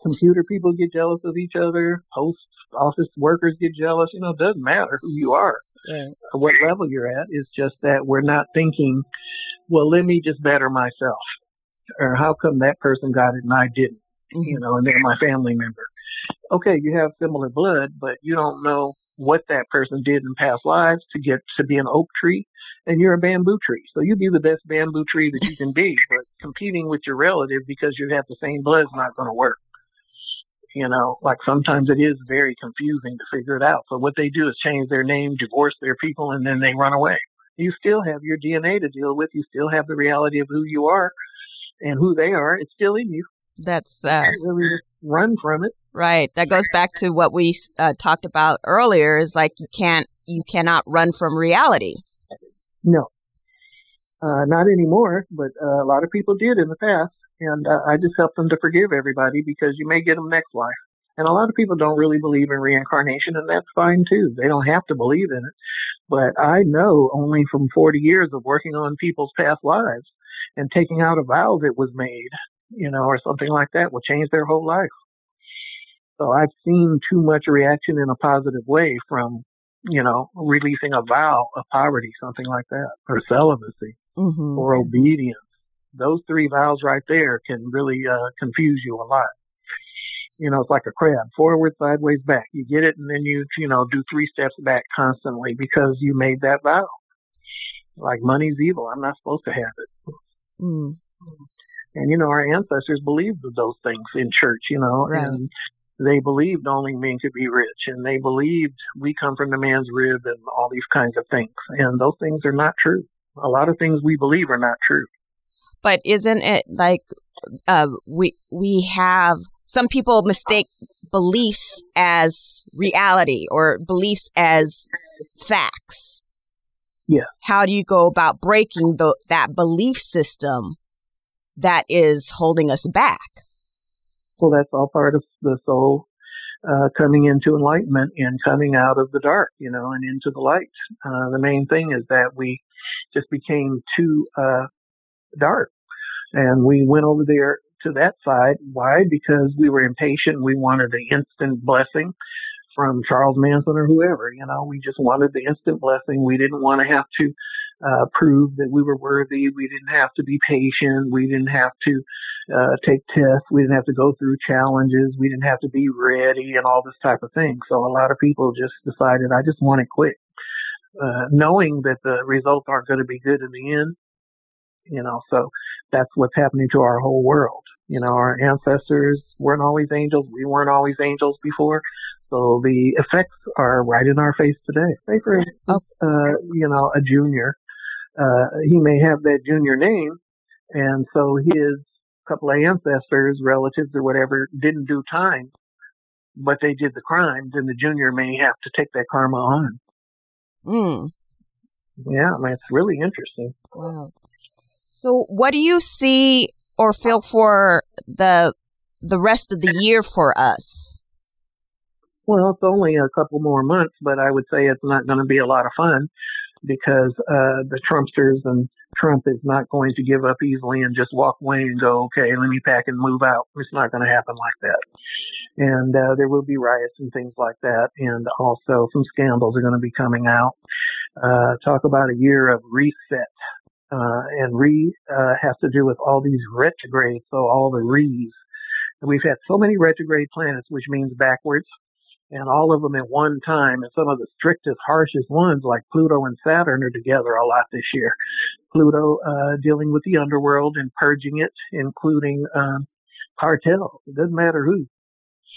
Computer people get jealous of each other. Post office workers get jealous. You know, it doesn't matter who you are, yeah. or what level you're at. It's just that we're not thinking, well, let me just better myself, or how come that person got it and I didn't? Mm-hmm. You know, and they're my family member. okay, you have similar blood, but you don't know what that person did in past lives to get to be an oak tree, and you're a bamboo tree. So you be the best bamboo tree that you can be, but competing with your relative because you have the same blood is not going to work. You know, like sometimes it is very confusing to figure it out. So what they do is change their name, divorce their people, and then they run away. You still have your DNA to deal with. You still have the reality of who you are and who they are. It's still in you. That's uh, really run from it. Right. That goes back to what we uh, talked about earlier. Is like you can't, you cannot run from reality. No, uh, not anymore. But uh, a lot of people did in the past, and uh, I just help them to forgive everybody because you may get them next life. And a lot of people don't really believe in reincarnation, and that's fine too. They don't have to believe in it. But I know only from 40 years of working on people's past lives and taking out a vow that was made, you know, or something like that will change their whole life. So I've seen too much reaction in a positive way from, you know, releasing a vow of poverty, something like that, or celibacy, mm-hmm. or obedience. Those three vows right there can really uh, confuse you a lot. You know, it's like a crab, forward, sideways, back. You get it, and then you, you know, do three steps back constantly because you made that vow. Like money's evil. I'm not supposed to have it. Mm. And you know, our ancestors believed those things in church. You know, right. and they believed only men could be rich and they believed we come from the man's rib and all these kinds of things. And those things are not true. A lot of things we believe are not true. But isn't it like uh, we we have some people mistake beliefs as reality or beliefs as facts? Yeah. How do you go about breaking the, that belief system that is holding us back? Well, that's all part of the soul uh, coming into enlightenment and coming out of the dark, you know, and into the light. Uh, the main thing is that we just became too uh, dark, and we went over there to that side. Why? Because we were impatient. We wanted the instant blessing from Charles Manson or whoever. You know, we just wanted the instant blessing. We didn't want to have to uh, prove that we were worthy. We didn't have to be patient. We didn't have to uh, take tests. We didn't have to go through challenges. We didn't have to be ready and all this type of thing. So a lot of people just decided, I just want it quick, uh, knowing that the results aren't going to be good in the end. You know, so that's what's happening to our whole world. You know, our ancestors weren't always angels. We weren't always angels before. So the effects are right in our face today. Say for instance, uh, you know, a junior, uh, he may have that junior name, and so his couple of ancestors, relatives or whatever, didn't do time, but they did the crime, then the junior may have to take that karma on. Hmm. Yeah, I mean, it's really interesting. Wow. So, what do you see or feel for the the rest of the year for us? Well, it's only a couple more months, but I would say it's not going to be a lot of fun because uh, the Trumpsters and Trump is not going to give up easily and just walk away and go, okay, let me pack and move out. It's not going to happen like that. And uh, there will be riots and things like that. And also some scandals are going to be coming out. Uh, talk about a year of reset. Uh, and re uh, has to do with all these retrogrades, so all the re's. We've had so many retrograde planets, which means backwards and all of them at one time. And some of the strictest, harshest ones, like Pluto and Saturn, are together a lot this year. Pluto uh, dealing with the underworld and purging it, including um, cartels. It doesn't matter who.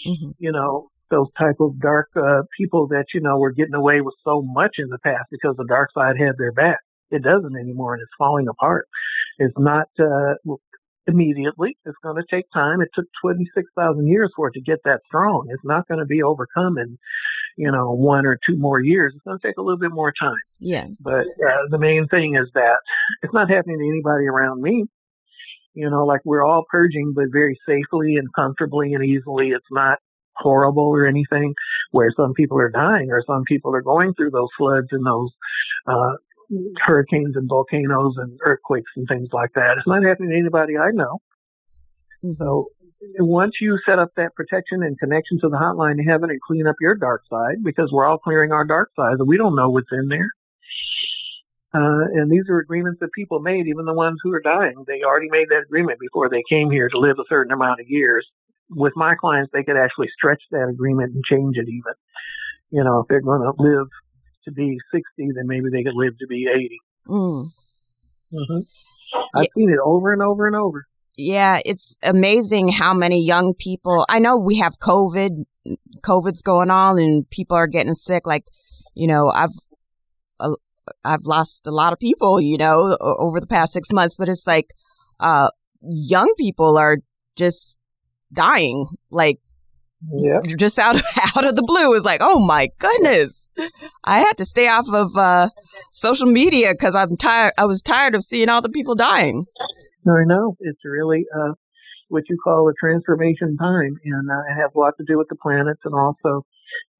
Mm-hmm. You know, those type of dark uh, people that you know were getting away with so much in the past because the dark side had their back. It doesn't anymore, and it's falling apart. It's not uh, immediately. It's going to take time. It took 26,000 years for it to get that strong. It's not going to be overcome in, you know, one or two more years. It's going to take a little bit more time. Yeah. But uh, the main thing is that it's not happening to anybody around me. You know, like we're all purging, but very safely and comfortably and easily. It's not horrible or anything where some people are dying or some people are going through those floods and those uh, hurricanes and volcanoes and earthquakes and things like that. It's not happening to anybody I know. So once you set up that protection and connection to the hotline to heaven and clean up your dark side, because we're all clearing our dark side, and we don't know what's in there. Uh, and these are agreements that people made, even the ones who are dying. They already made that agreement before they came here to live a certain amount of years. with my clients, they could actually stretch that agreement and change it even. You know, if they're going to live to be 60, then maybe they could live to be 80. Mm. Mm-hmm. I've yeah. seen it over and over and over. Yeah, it's amazing how many young people. I know we have COVID, COVID's going on, and people are getting sick. Like, you know, I've uh, I've lost a lot of people, you know, over the past six months. But it's like, uh, young people are just dying. Like, yeah. just out of, out of the blue is like, oh my goodness, I had to stay off of uh, social media because I'm tired. I was tired of seeing all the people dying. I know it's really uh, what you call a transformation time, and uh, it has a lot to do with the planets, and also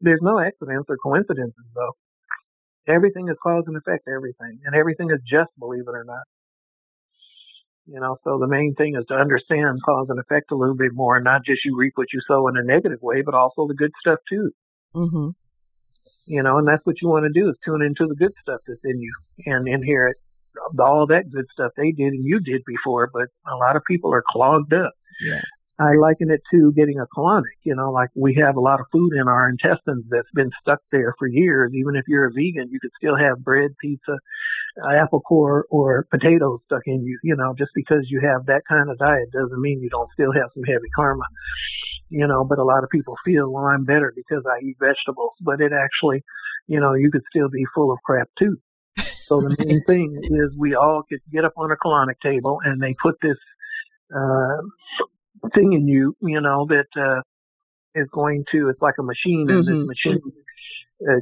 there's no accidents or coincidences though. Everything is cause and effect, everything, and everything is just, believe it or not. You know, so the main thing is to understand cause and effect a little bit more, and not just you reap what you sow in a negative way, but also the good stuff too. Mm-hmm. You know, and that's what you want to do is tune into the good stuff that's in you and inherit all that good stuff they did and you did before, but a lot of people are clogged up. Yeah. I liken it to getting a colonic. You know, like we have a lot of food in our intestines that's been stuck there for years. Even if you're a vegan, you could still have bread, pizza, apple core, or potatoes stuck in you. You know, just because you have that kind of diet doesn't mean you don't still have some heavy karma. You know, but a lot of people feel, well, I'm better because I eat vegetables. But it actually, you know, you could still be full of crap too. So the main thing is we all could get up on a colonic table and they put this uh, thing in you, you know, that uh, is going to, it's like a machine, and mm-hmm. this machine uh,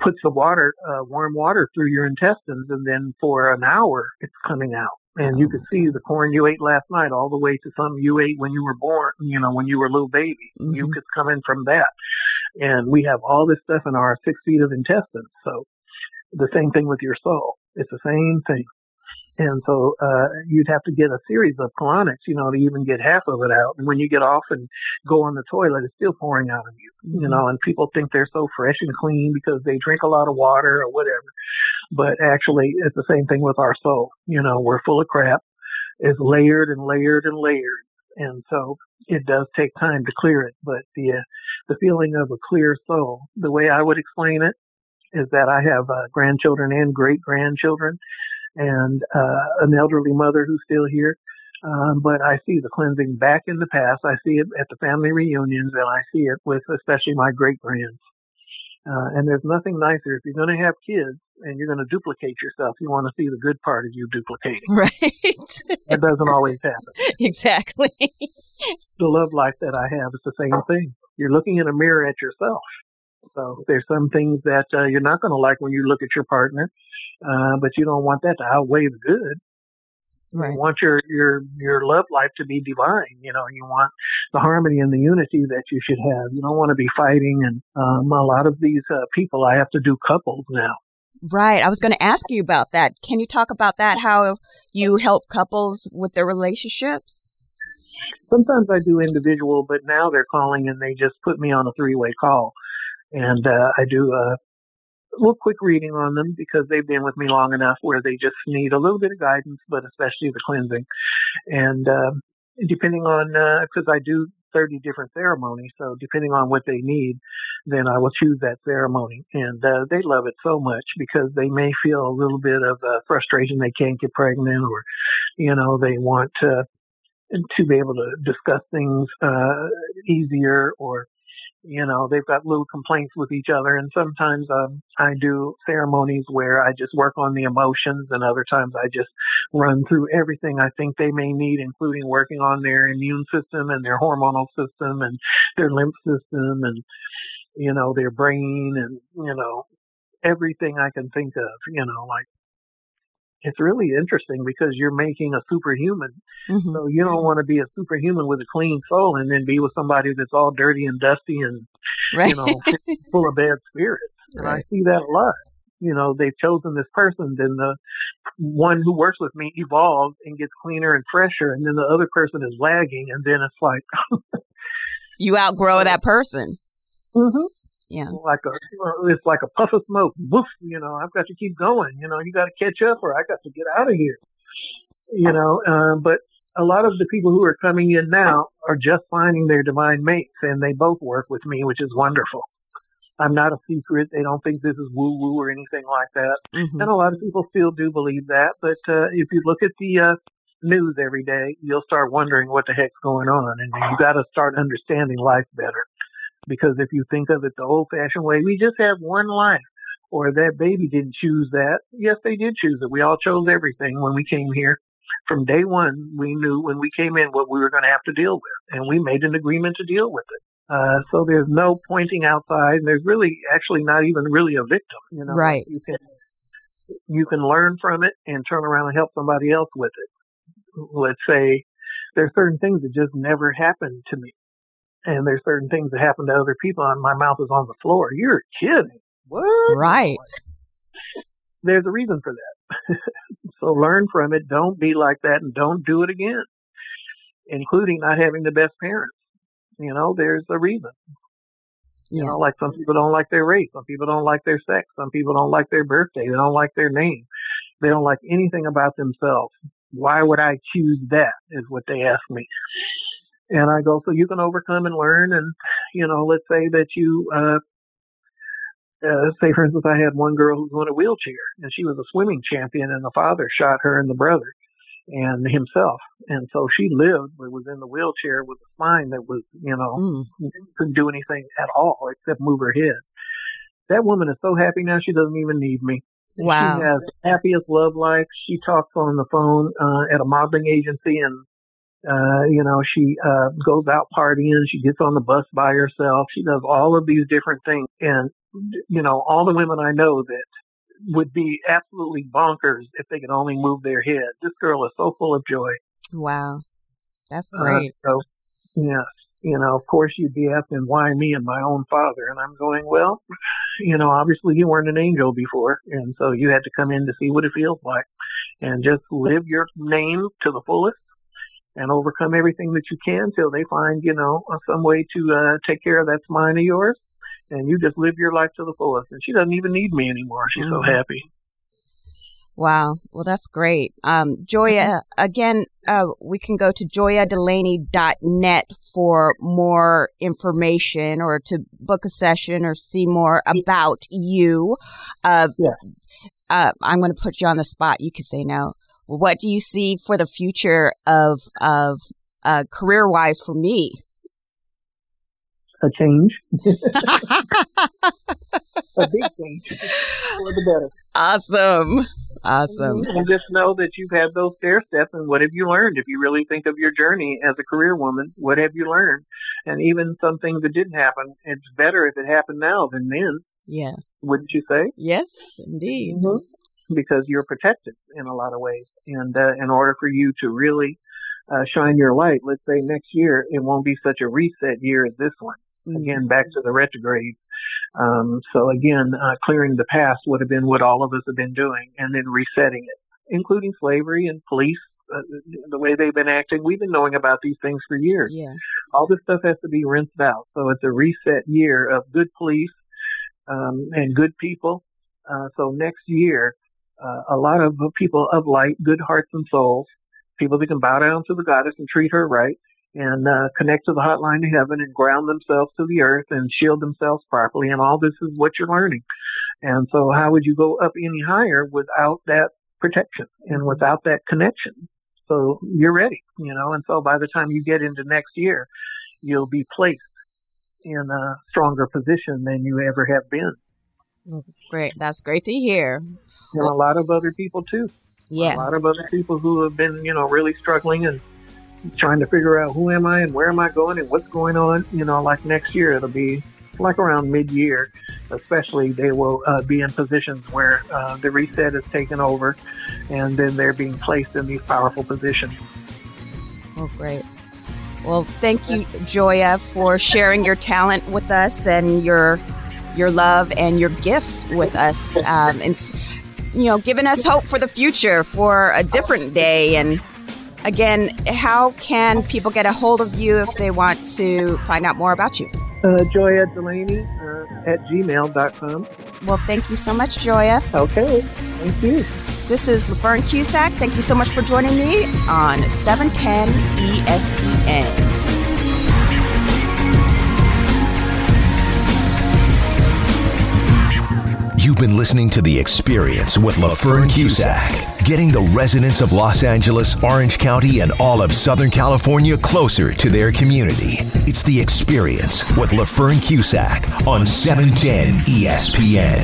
puts the water, uh, warm water through your intestines, and then for an hour it's coming out. And you can see the corn you ate last night all the way to some you ate when you were born, you know, when you were a little baby. Mm-hmm. come in from that. And we have all this stuff in our six feet of intestines. So the same thing with your soul. It's the same thing. And so, uh, you'd have to get a series of colonics, you know, to even get half of it out. And when you get off and go on the toilet, it's still pouring out of you, mm-hmm. you know, and people think they're so fresh and clean because they drink a lot of water or whatever. But actually, it's the same thing with our soul. You know, we're full of crap. It's layered and layered and layered. And so it does take time to clear it, but the, uh, the feeling of a clear soul, the way I would explain it is that I have uh, grandchildren and great grandchildren and uh, an elderly mother who's still here. Um, but I see the cleansing back in the past. I see it at the family reunions, and I see it with especially my great grands. Uh, and there's nothing nicer if you're going to have kids and you're going to duplicate yourself. You want to see the good part of you duplicating. Right. that doesn't always happen. Exactly. the love life that I have is the same thing. You're looking in a mirror at yourself. So there's some things that uh, you're not going to like when you look at your partner, uh, but you don't want that to outweigh the good. Right. You want your your your love life to be divine. You know, you want the harmony and the unity that you should have. You don't want to be fighting. And um, a lot of these uh, people, I have to do couples now. Right. I was going to ask you about that. Can you talk about that? How you help couples with their relationships? Sometimes I do individual, but now they're calling and they just put me on a three way call and uh, I do a little quick reading on them because they've been with me long enough where they just need a little bit of guidance, but especially the cleansing. And uh, depending on, because uh, I do 30 different ceremonies, so depending on what they need, then I will choose that ceremony. And uh, they love it so much because they may feel a little bit of uh, frustration they can't get pregnant, or you know they want to to be able to discuss things uh, easier, or you know, they've got little complaints with each other. And sometimes um, I do ceremonies where I just work on the emotions, and other times I just run through everything I think they may need, including working on their immune system and their hormonal system and their lymph system and, you know, their brain and, you know, everything I can think of, you know, like it's really interesting because you're making a superhuman. Mm-hmm. So you don't want to be a superhuman with a clean soul and then be with somebody that's all dirty and dusty and right. you know full of bad spirits. And right. I see that a lot. You know, they've chosen this person, then the one who works with me evolves and gets cleaner and fresher, and then the other person is lagging, and then it's like you outgrow that person. Mm-hmm. Yeah. Like a, it's like a puff of smoke. Woof, you know, I've got to keep going. You know, you got to catch up or I got to get out of here. You know, um, but a lot of the people who are coming in now are just finding their divine mates, and they both work with me, which is wonderful. I'm not a secret. They don't think this is woo woo or anything like that. Mm-hmm. And a lot of people still do believe that. But uh, if you look at the uh, news every day, you'll start wondering what the heck's going on. And you got to start understanding life better. Because if you think of it the old fashioned way, we just have one life. Or that baby didn't choose that. Yes, they did choose it. We all chose everything when we came here. From day one, we knew when we came in what we were going to have to deal with. And we made an agreement to deal with it. Uh, so there's no pointing outside. There's really actually not even really a victim. You know, right? You can you can learn from it and turn around and help somebody else with it. Let's say there's certain things that just never happened to me, and there's certain things that happen to other people, and my mouth is on the floor. You're kidding? What? Right. There's a reason for that. so learn from it. Don't be like that, and don't do it again. Including not having the best parents you know, there's a reason. You know, like some people don't like their race, some people don't like their sex, some people don't like their birthday, they don't like their name, they don't like anything about themselves. Why would I choose that? Is what they ask me. And I go, so you can overcome and learn. And, you know, let's say that you, uh, uh, say for instance, I had one girl who was in a wheelchair and she was a swimming champion and the father shot her and the brother and himself. And so she lived, but was in the wheelchair with a spine that was, you know, mm. couldn't do anything at all except move her head. That woman is so happy now she doesn't even need me. Wow. She has happiest love life. She talks on the phone uh, at a modeling agency and uh, you know, she uh, goes out partying. She gets on the bus by herself. She does all of these different things. And, you know, all the women I know that would be absolutely bonkers if they could only move their head. This girl is so full of joy. Wow. That's uh, great. Uh, so, yes, you know, of course you'd be asking why me and my own father. And I'm going, well, you know, obviously you weren't an angel before. And so you had to come in to see what it feels like and just live your name to the fullest and overcome everything that you can till they find, you know, some way to uh, take care of that spine of yours and you just live your life to the fullest. And she doesn't even need me anymore. She's mm-hmm. so happy. Wow. Well, that's great. Um, Joya, mm-hmm. again, uh, we can go to joyadelaney.net for more information or to book a session or see more about you. Uh, yeah. Uh, I'm going to put you on the spot. You can say no. What do you see for the future of, of uh, career wise for me? a change, a big change for the better. Awesome. Awesome. And just know that you've had those stair steps and what have you learned? If you really think of your journey as a career woman, what have you learned? And even some things that didn't happen, it's better if it happened now than then. Yeah. Wouldn't you say? Yes, indeed. Mm-hmm. Because you're protected in a lot of ways. And uh, in order for you to really uh, shine your light, let's say next year, it won't be such a reset year as this one again mm-hmm. back to the retrograde. Um, so again, uh, clearing the past would have been what all of us have been doing, and then resetting it, including slavery and police. Uh, the way they've been acting, we've been knowing about these things for years. Yeah. All this stuff has to be rinsed out. So it's a reset year of good police um, and good people. Uh, so next year, uh, a lot of people of light, good hearts and souls, people that can bow down to the goddess and treat her right, and uh, connect to the hotline to heaven and ground themselves to the earth and shield themselves properly. And all this is what you're learning. And so how would you go up any higher without that protection and mm-hmm. without that connection? So you're ready, you know, and so by the time you get into next year, you'll be placed in a stronger position than you ever have been. Great. That's great to hear. And a lot of other people too. Yeah. A lot of other people who have been, you know, really struggling and trying to figure out who am I and where am I going and what's going on. You know, like next year, it'll be like around mid-year, especially they will uh, be in positions where uh, the reset is taken over, and then they're being placed in these powerful positions. Oh, great. Well, thank you, Joya, for sharing your talent with us and your your love and your gifts with us, um, and you know, giving us hope for the future, for a different day, and Again, how can people get a hold of you if they want to find out more about you? Uh, Joya Delaney uh, at gmail.com. Well, thank you so much, Joya. Okay. Thank you. This is LaFern Cusack. Thank you so much for joining me on 710 ESPN. You've been listening to The Experience with LaFern Cusack, getting the residents of Los Angeles, Orange County, and all of Southern California closer to their community. It's The Experience with LaFern Cusack on 710 ESPN.